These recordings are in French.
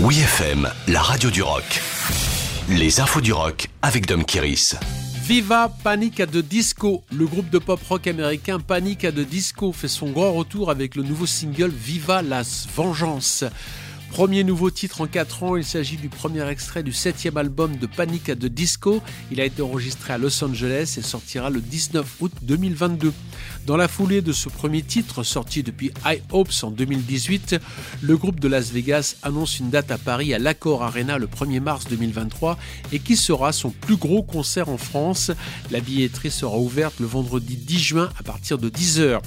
Oui la radio du rock. Les infos du rock avec Dom Kiris. Viva Panic at the Disco. Le groupe de pop rock américain Panic at the Disco fait son grand retour avec le nouveau single Viva Las Vengeance. Premier nouveau titre en 4 ans, il s'agit du premier extrait du septième album de Panic the Disco. Il a été enregistré à Los Angeles et sortira le 19 août 2022. Dans la foulée de ce premier titre, sorti depuis High Hopes en 2018, le groupe de Las Vegas annonce une date à Paris à l'Accor Arena le 1er mars 2023 et qui sera son plus gros concert en France. La billetterie sera ouverte le vendredi 10 juin à partir de 10h.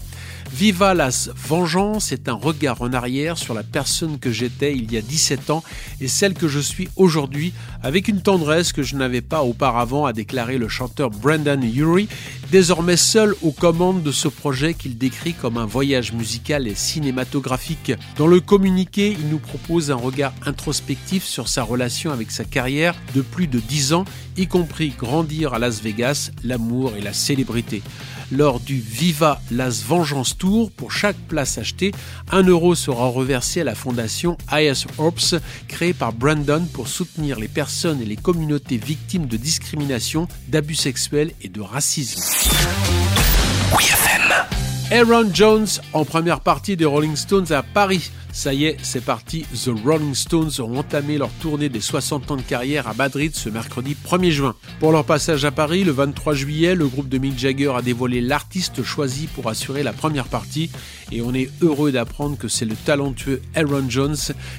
Viva las Vengeance est un regard en arrière sur la personne que j'étais il y a 17 ans et celle que je suis aujourd'hui, avec une tendresse que je n'avais pas auparavant, a déclaré le chanteur Brandon Urie, désormais seul aux commandes de ce projet qu'il décrit comme un voyage musical et cinématographique. Dans le communiqué, il nous propose un regard introspectif sur sa relation avec sa carrière de plus de 10 ans, y compris grandir à Las Vegas, l'amour et la célébrité lors du Viva Las Vengeance Tour. Pour chaque place achetée, un euro sera reversé à la fondation IS Orbs, créée par Brandon pour soutenir les personnes et les communautés victimes de discrimination, d'abus sexuels et de racisme. Aaron Jones en première partie des Rolling Stones à Paris. Ça y est, c'est parti. The Rolling Stones ont entamé leur tournée des 60 ans de carrière à Madrid ce mercredi 1er juin. Pour leur passage à Paris, le 23 juillet, le groupe de Mick Jagger a dévoilé l'artiste choisi pour assurer la première partie et on est heureux d'apprendre que c'est le talentueux Aaron Jones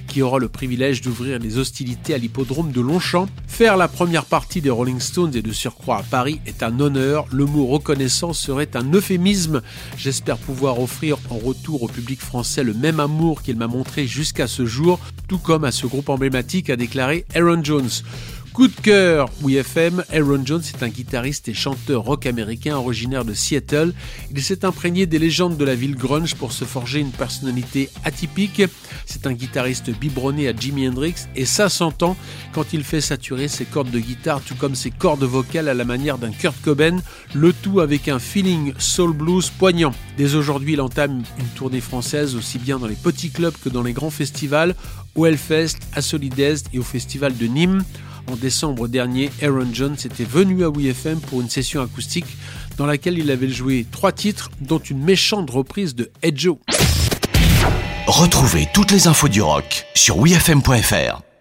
qui aura le privilège d'ouvrir les hostilités à l'hippodrome de Longchamp. Faire la première partie des Rolling Stones et de surcroît à Paris est un honneur. Le mot reconnaissance serait un euphémisme. J'espère pouvoir offrir en retour au public français le même amour qu'il montré jusqu'à ce jour, tout comme à ce groupe emblématique, a déclaré Aaron Jones. Coup de cœur, oui FM, Aaron Jones est un guitariste et chanteur rock américain originaire de Seattle. Il s'est imprégné des légendes de la ville grunge pour se forger une personnalité atypique. C'est un guitariste biberonné à Jimi Hendrix et ça s'entend quand il fait saturer ses cordes de guitare tout comme ses cordes vocales à la manière d'un Kurt Cobain, le tout avec un feeling soul blues poignant. Dès aujourd'hui, il entame une tournée française aussi bien dans les petits clubs que dans les grands festivals, au Hellfest, à Solidez et au festival de Nîmes. En décembre dernier, Aaron Jones était venu à WeFM pour une session acoustique dans laquelle il avait joué trois titres, dont une méchante reprise de Edjo. Retrouvez toutes les infos du rock sur wefm.fr.